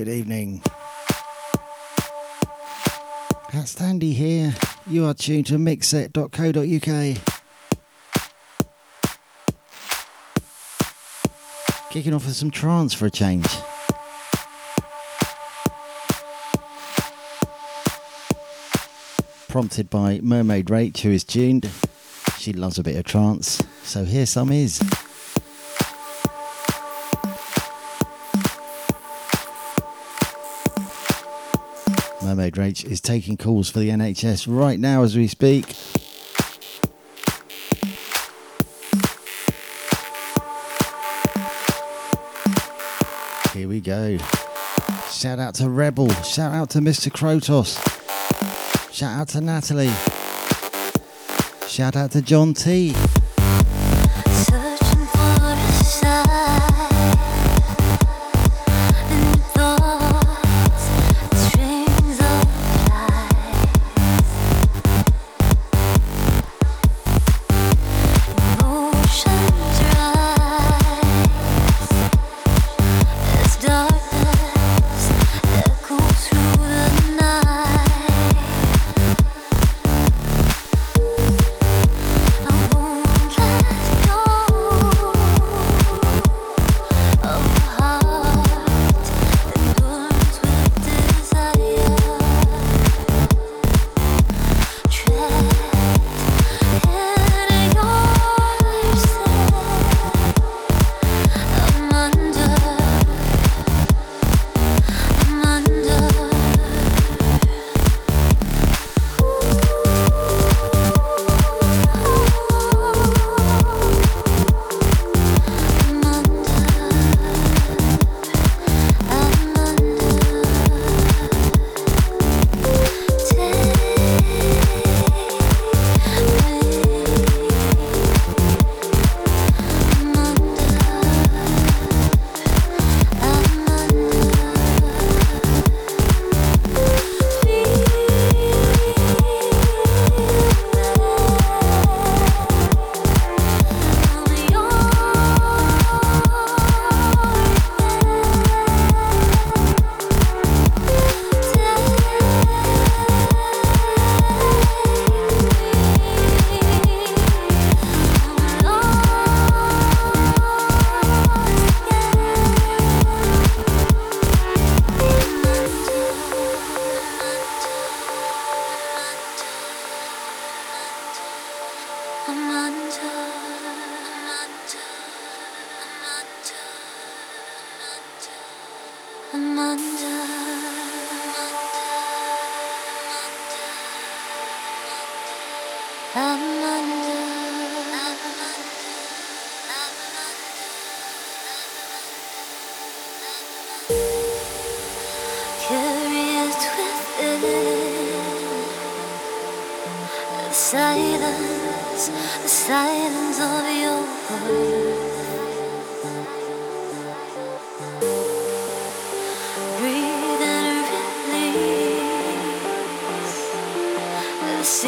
Good evening. That's Standy here. You are tuned to mixset.co.uk. Kicking off with some trance for a change. Prompted by Mermaid Rach, who is tuned. She loves a bit of trance, so here some is. Mermaid Rach is taking calls for the NHS right now as we speak. Here we go. Shout out to Rebel. Shout out to Mr. Krotos. Shout out to Natalie. Shout out to John T.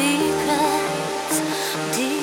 secrets. Deep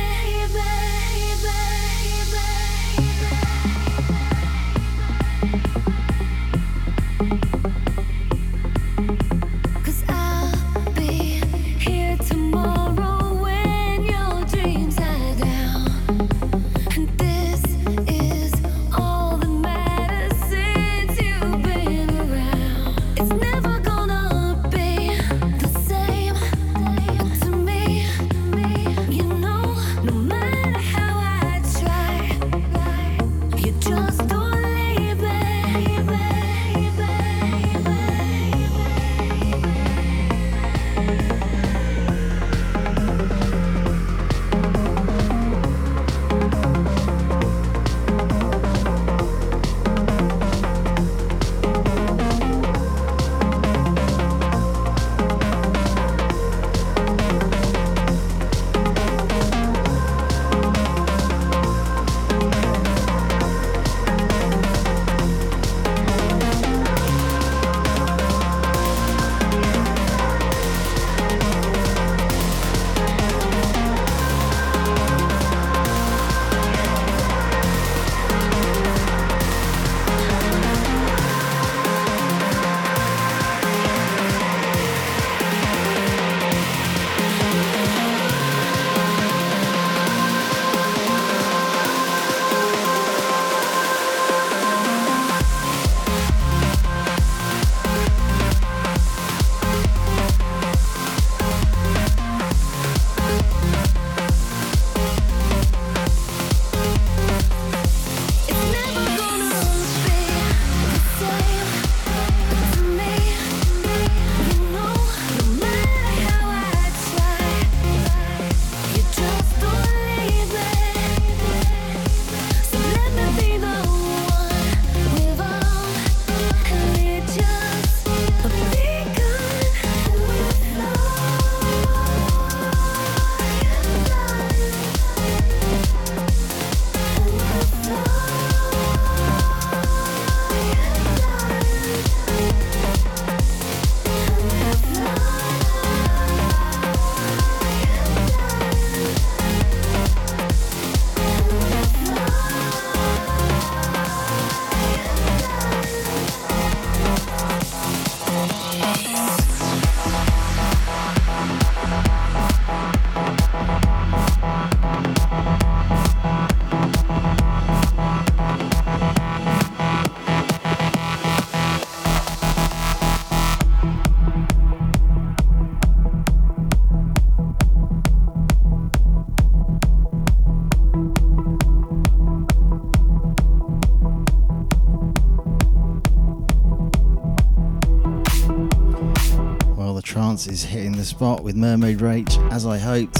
spot with Mermaid Rach, as I hoped.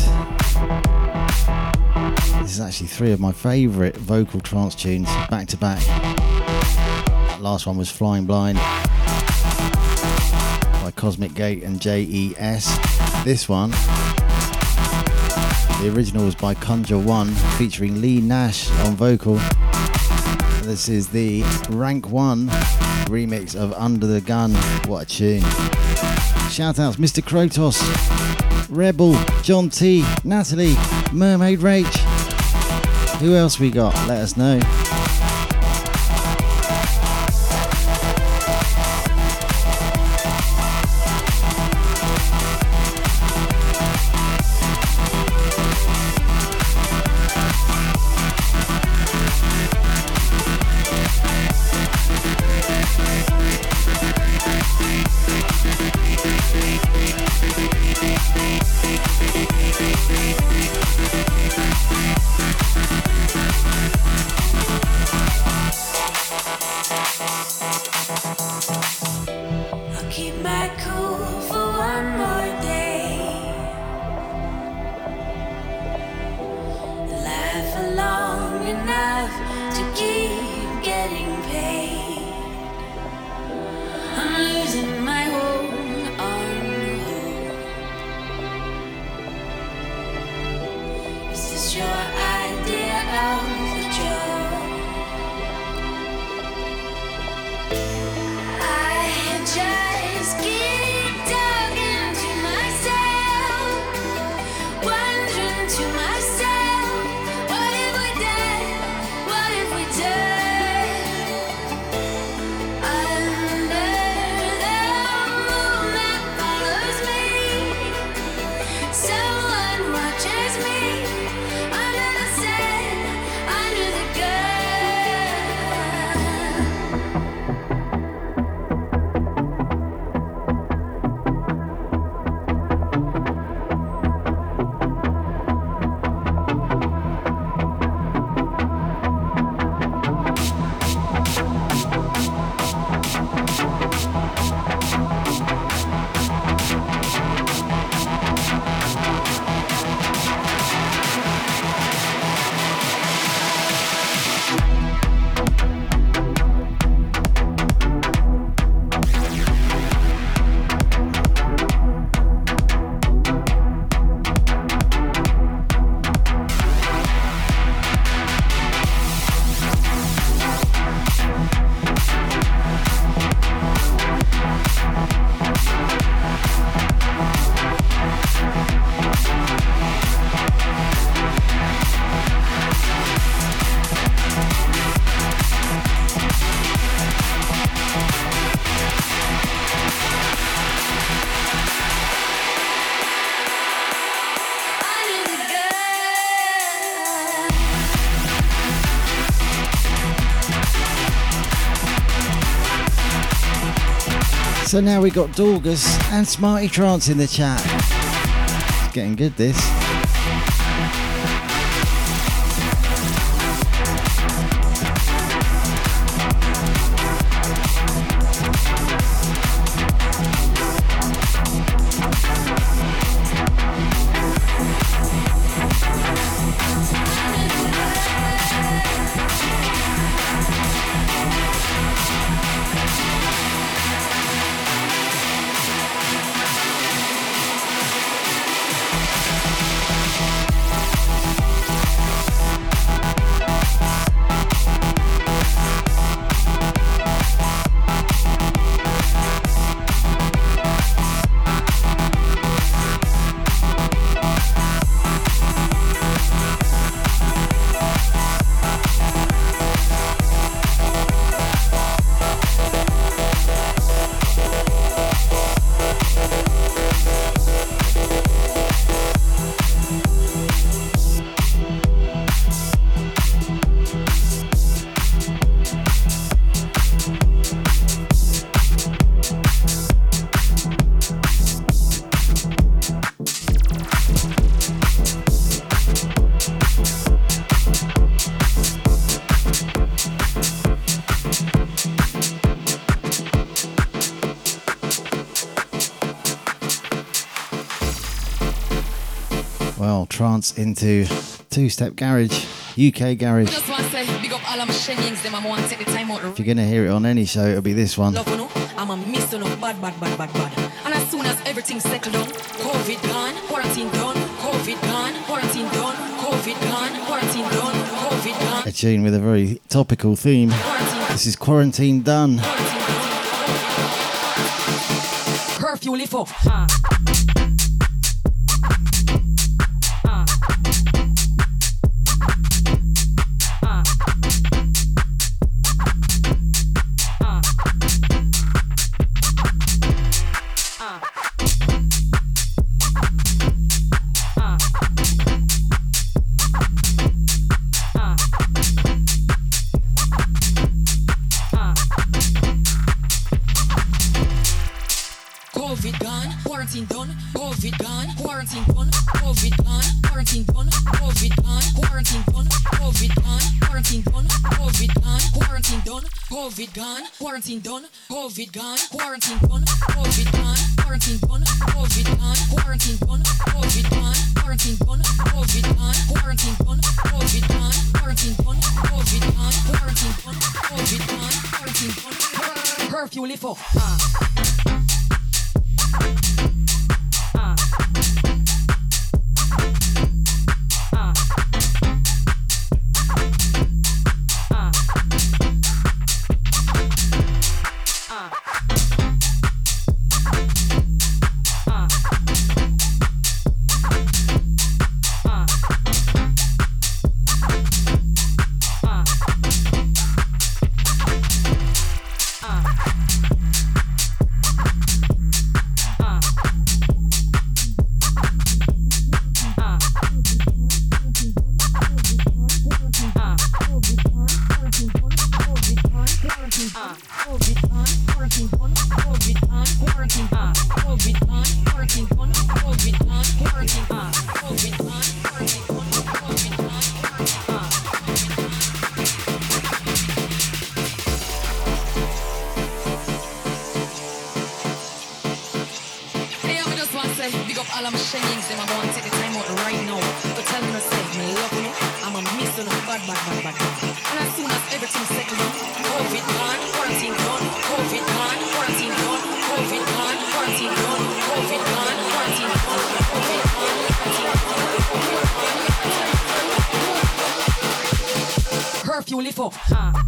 This is actually three of my favourite vocal trance tunes back to back. Last one was Flying Blind by Cosmic Gate and JES. This one, the original was by Conjure One featuring Lee Nash on vocal. This is the Rank One remix of Under the Gun. What a tune! Shout outs Mr. Krotos, Rebel, John T, Natalie, Mermaid Rach. Who else we got? Let us know. So now we got Dorgus and Smarty Trance in the chat. It's getting good this. Trance into two step garage, UK garage. If you're going to hear it on any show, it'll be this one. I'm a miss bad, bad, bad, bad, bad. And as soon as everything's settled down, COVID gone, quarantine done, COVID gone, quarantine done, COVID gone, quarantine done, COVID gone. A tune with a very topical theme. This is quarantine done. Curfew lift up. Uh. quarantine done, COVID gone, quarantine done, COVID gone, quarantine done, COVID gone, quarantine done, COVID gone, quarantine done, COVID gone, quarantine done, COVID gone, quarantine done, COVID gone, quarantine done, COVID gone, quarantine done, curfew lift up. COVID Curfew, live up. Ah.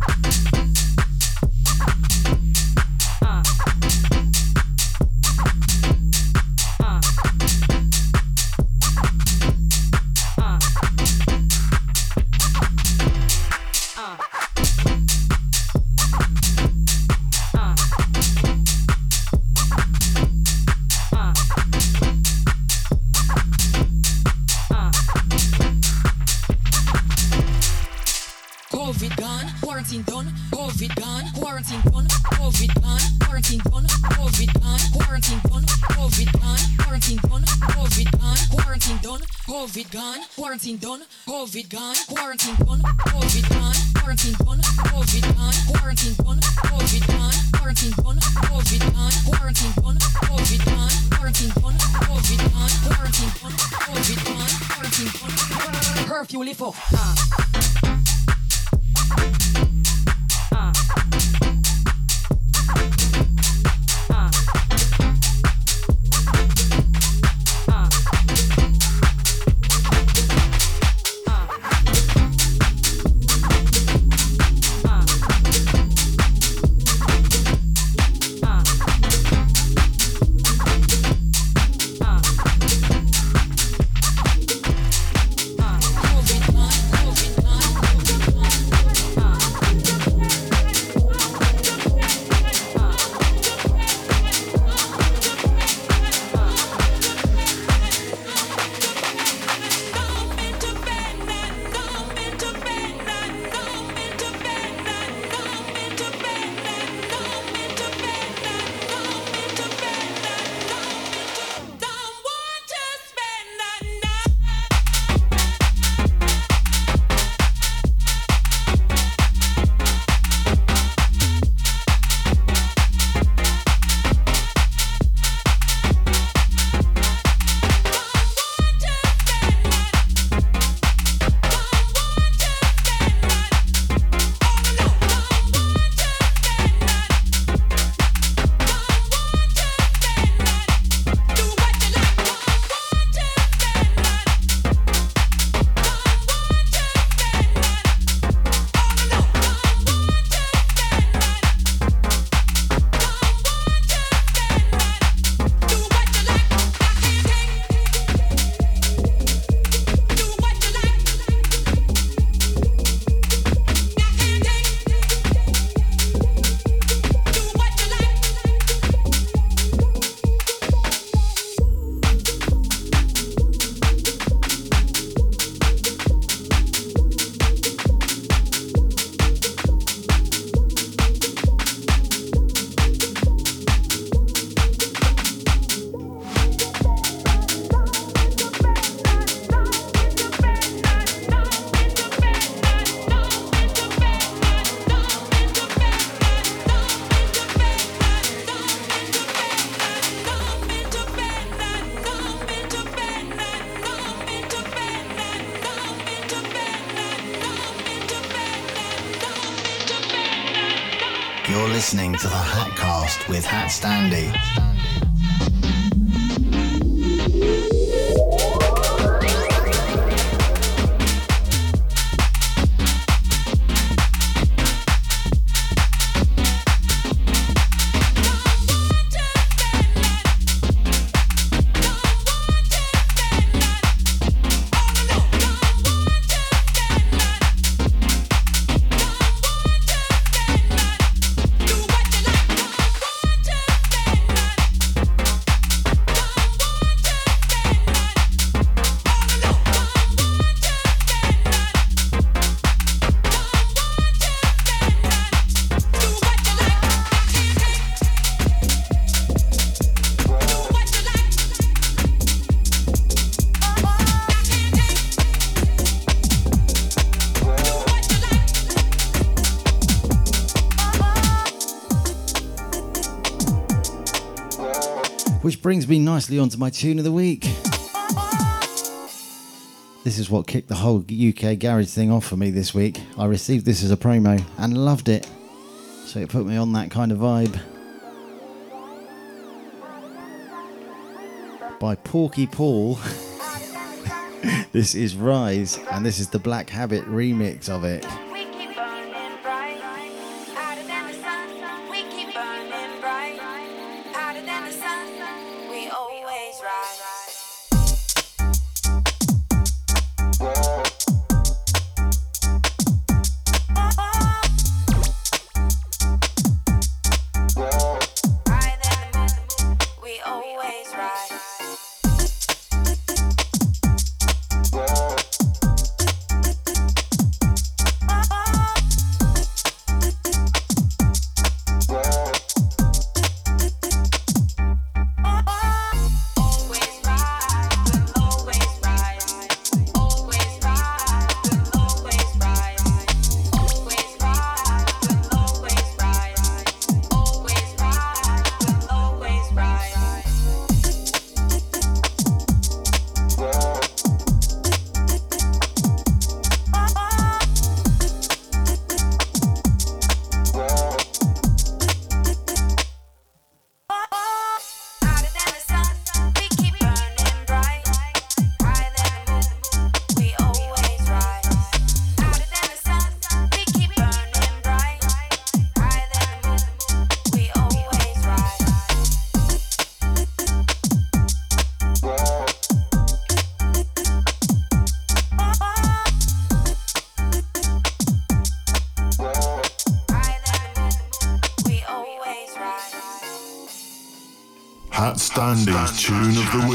Quarantine done, COVID gone, quarantine done, COVID gone, quarantine done, COVID gone, quarantine done, COVID gone, quarantine done, COVID gone, quarantine done, COVID gone, quarantine done, COVID gone, quarantine done, COVID gone, quarantine done, curfew lift up. You're listening to the Hatcast with Hat Standy. Brings me nicely onto my tune of the week. This is what kicked the whole UK garage thing off for me this week. I received this as a promo and loved it. So it put me on that kind of vibe. By Porky Paul. this is Rise, and this is the Blakk Habit remix of it. Tune of the week.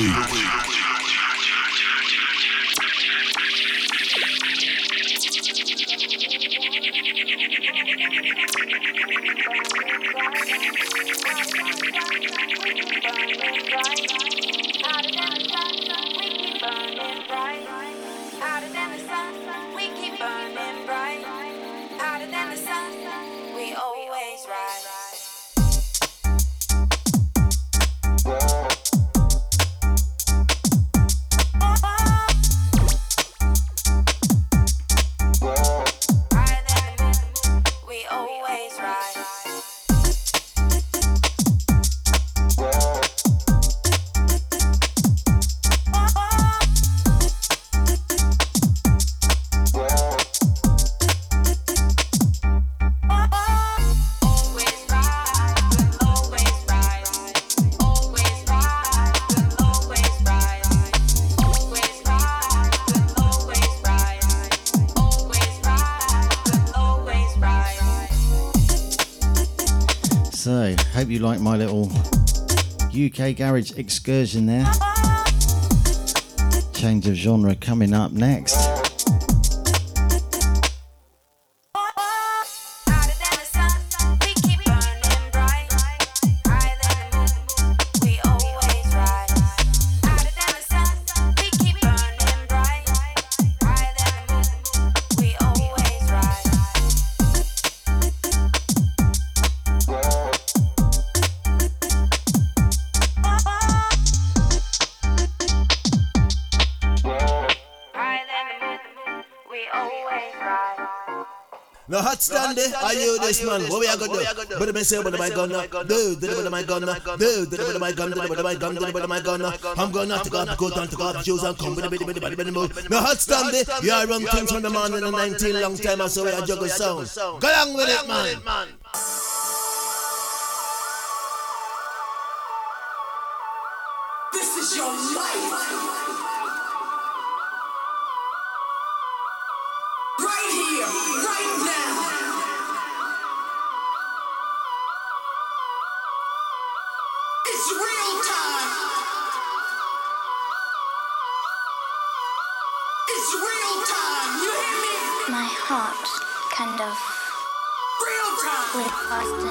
You like my little UK garage excursion there. Change of genre coming up next. this man, what we are gonna do? But the man say, but gonna do, do, but gonna do, do, but gonna do, but gonna do, but my gun. I'm gonna to God, go down, to God, shoes and come, but the bit, but move. Now hot stand it, you are running from the man in the 19 long time, I saw are juggle sound. Go along with it, man. This is your life. right here, right now. heart kind of with Austin.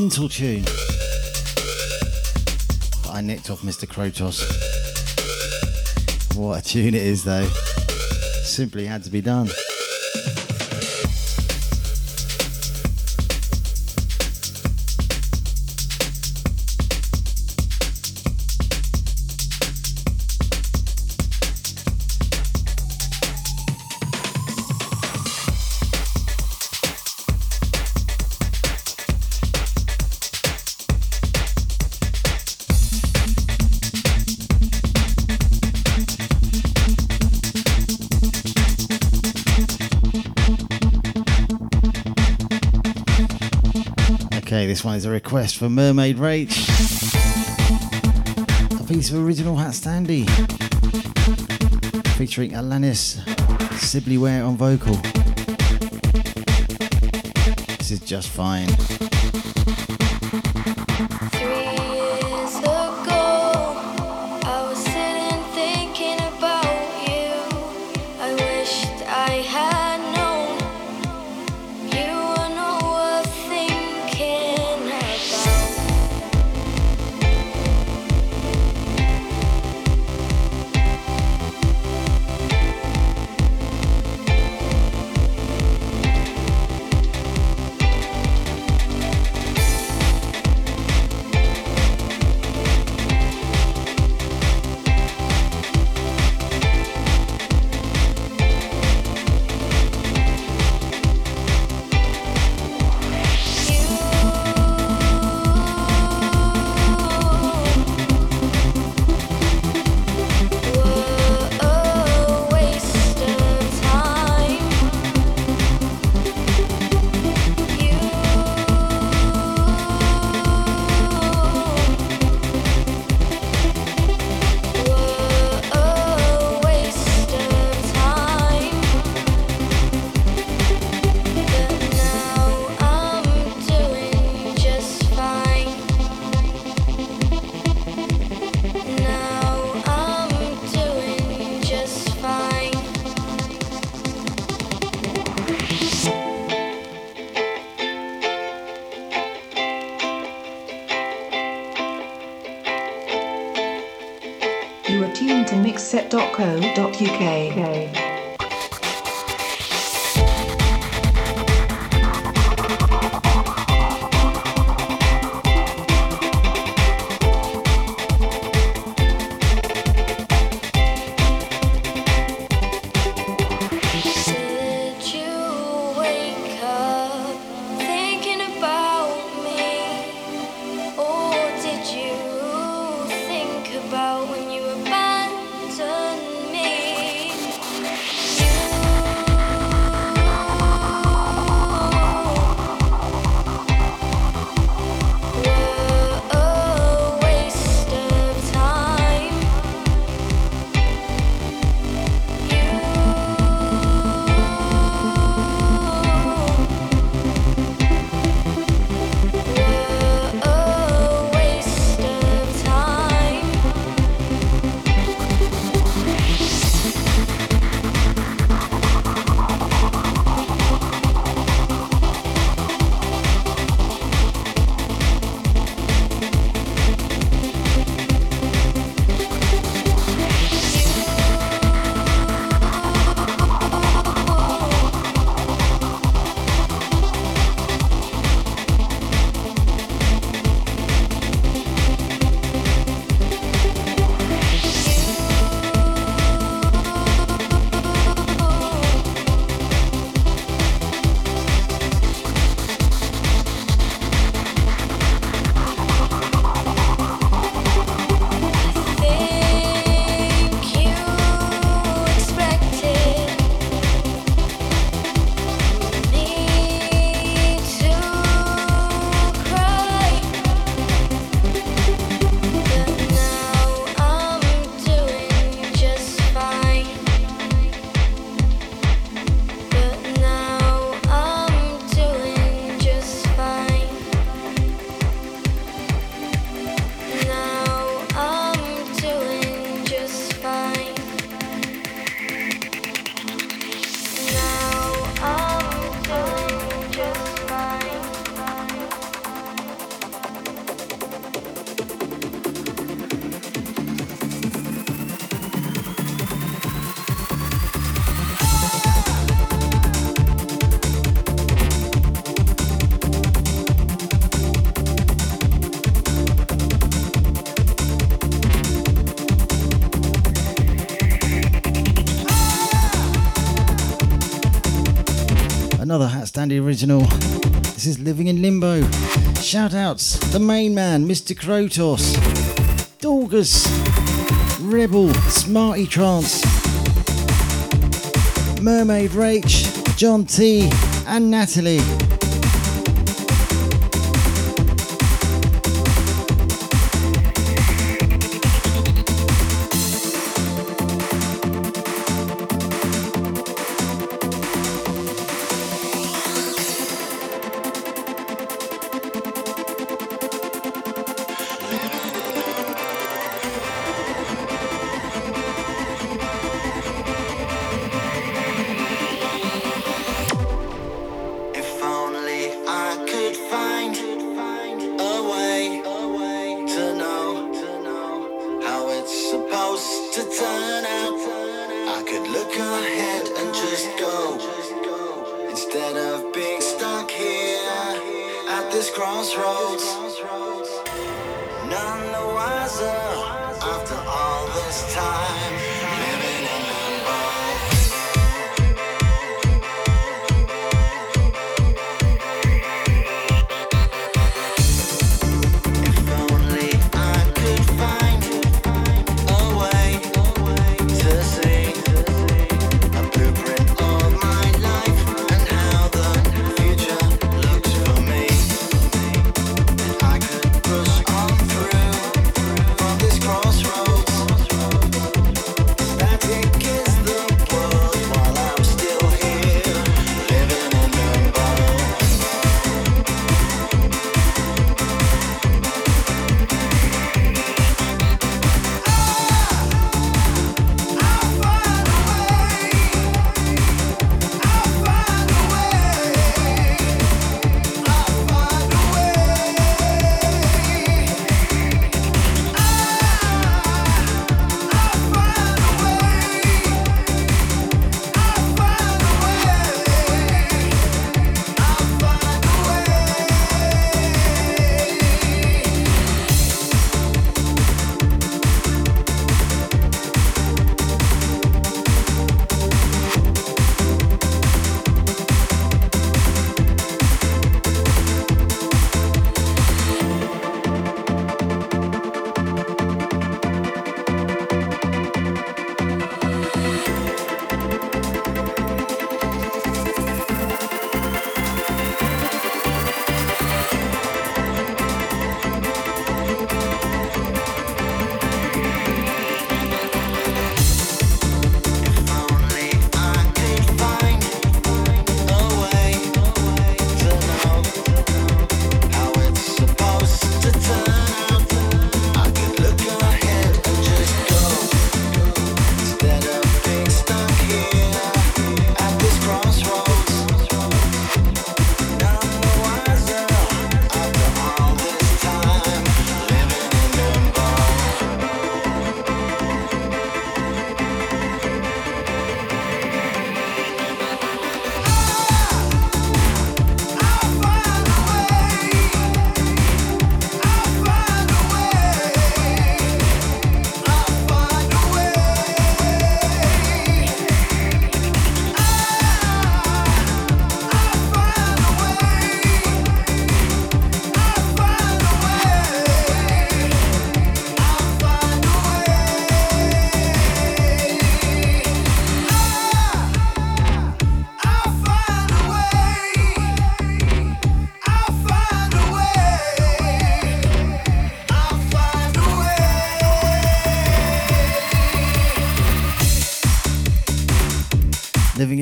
Mental tune. I nicked off Mr. Krotos. What a tune it is, though. Simply had to be done. A request for Mermaid Rach. A piece of original HatStandy. Featuring Alanis Sibley Ware on vocal. This is just fine. Sandy Original. This is Living in Limbo. Shout outs, the main man, Mr. Krotos, Dorgus, Rebel, Smarty Trance, Mermaid Rach, John T, and Natalie.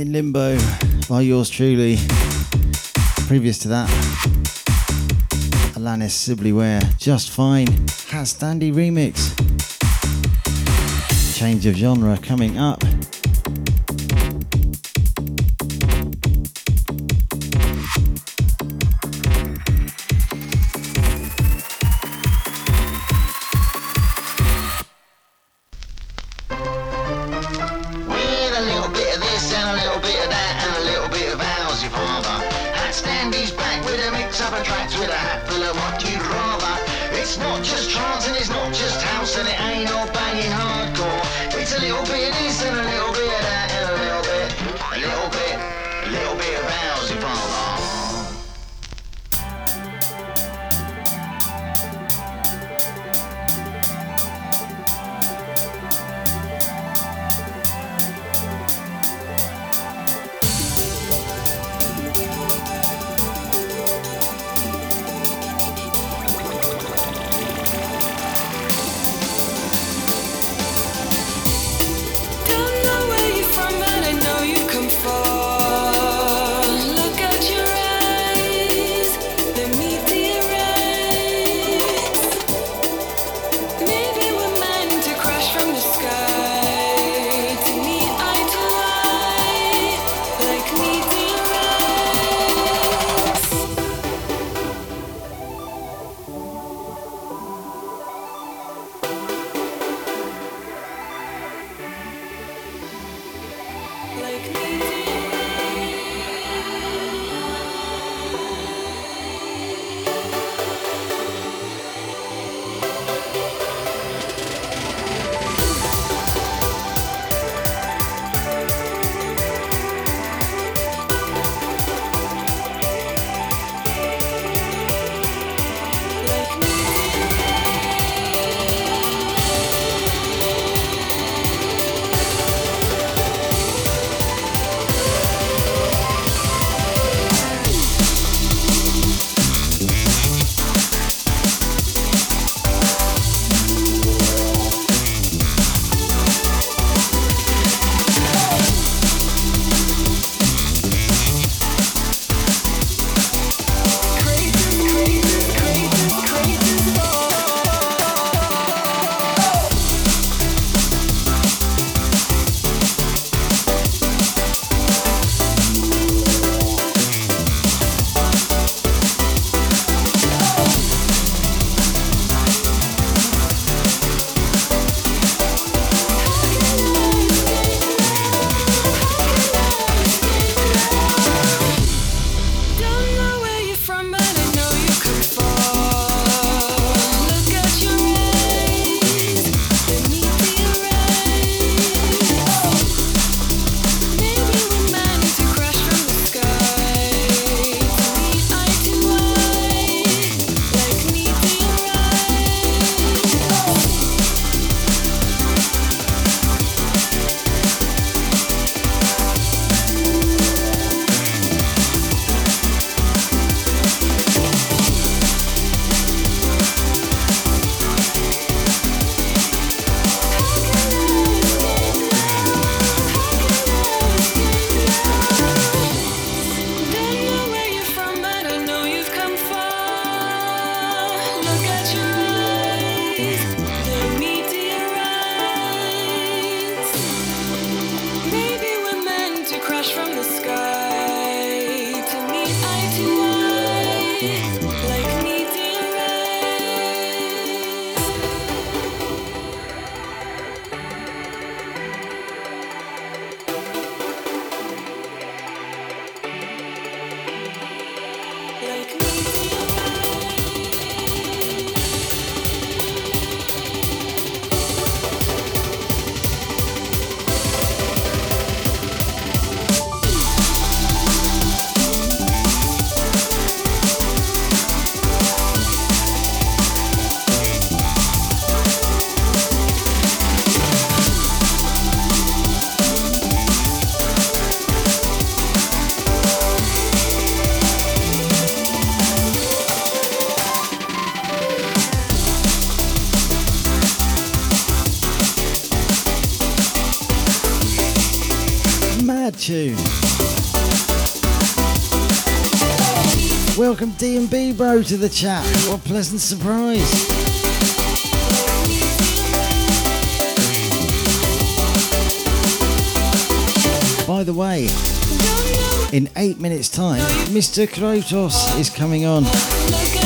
in Limbo by yours truly. Previous to that, Alanis Sibley Ware, Just Fine, HatStandy Remix. Change of genre coming up. welcome D&B Bro to the chat. What a pleasant surprise. By the way, in eight minutes' time, Mr. Kratos is coming on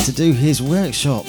to do his workshop.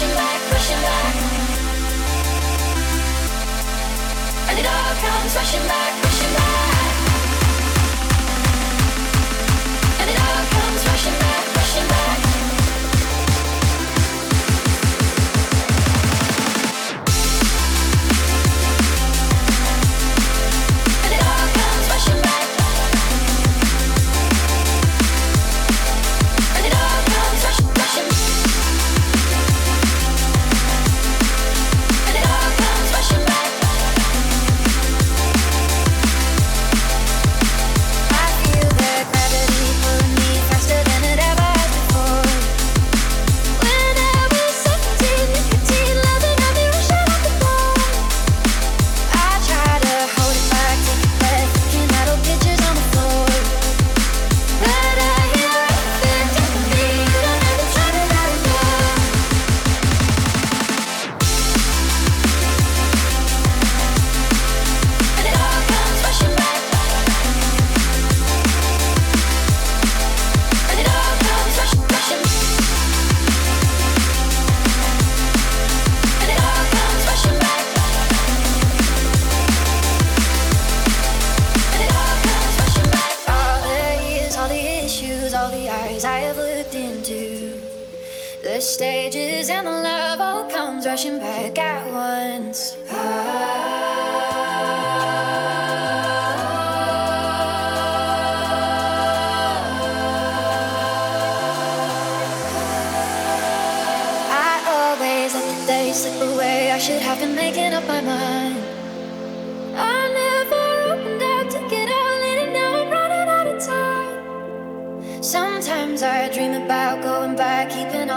back, back. And it all comes rushing back.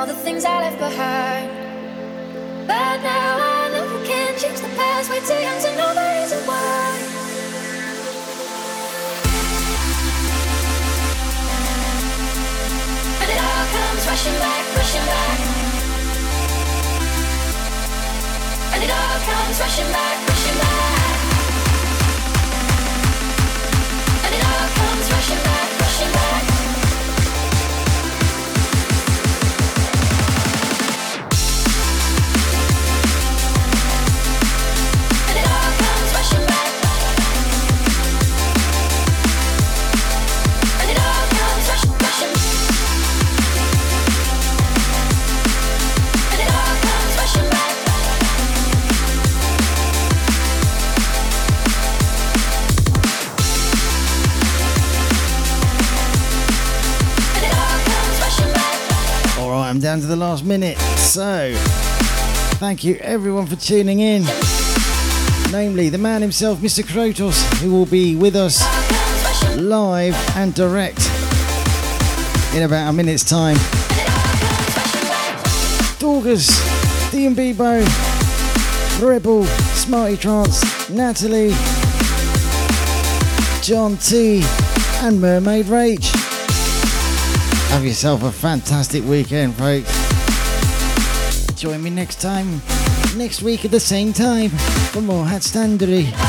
The things I left behind. But now I know I can't change the past. Way too young to know the reason why. And it all comes rushing back, rushing back. And it all comes rushing back, rushing back. And it all comes rushing back. Down to the last minute. So, thank you everyone for tuning in. Namely, the man himself, Mr. Krotos, who will be with us live and direct in about a minute's time. Dorgas, D&B Bo, Rebel, Smarty Trance, Natalie, John T, and Mermaid Rach. Have yourself a fantastic weekend, folks. Join me next time, next week at the same time, for more Hat Standery.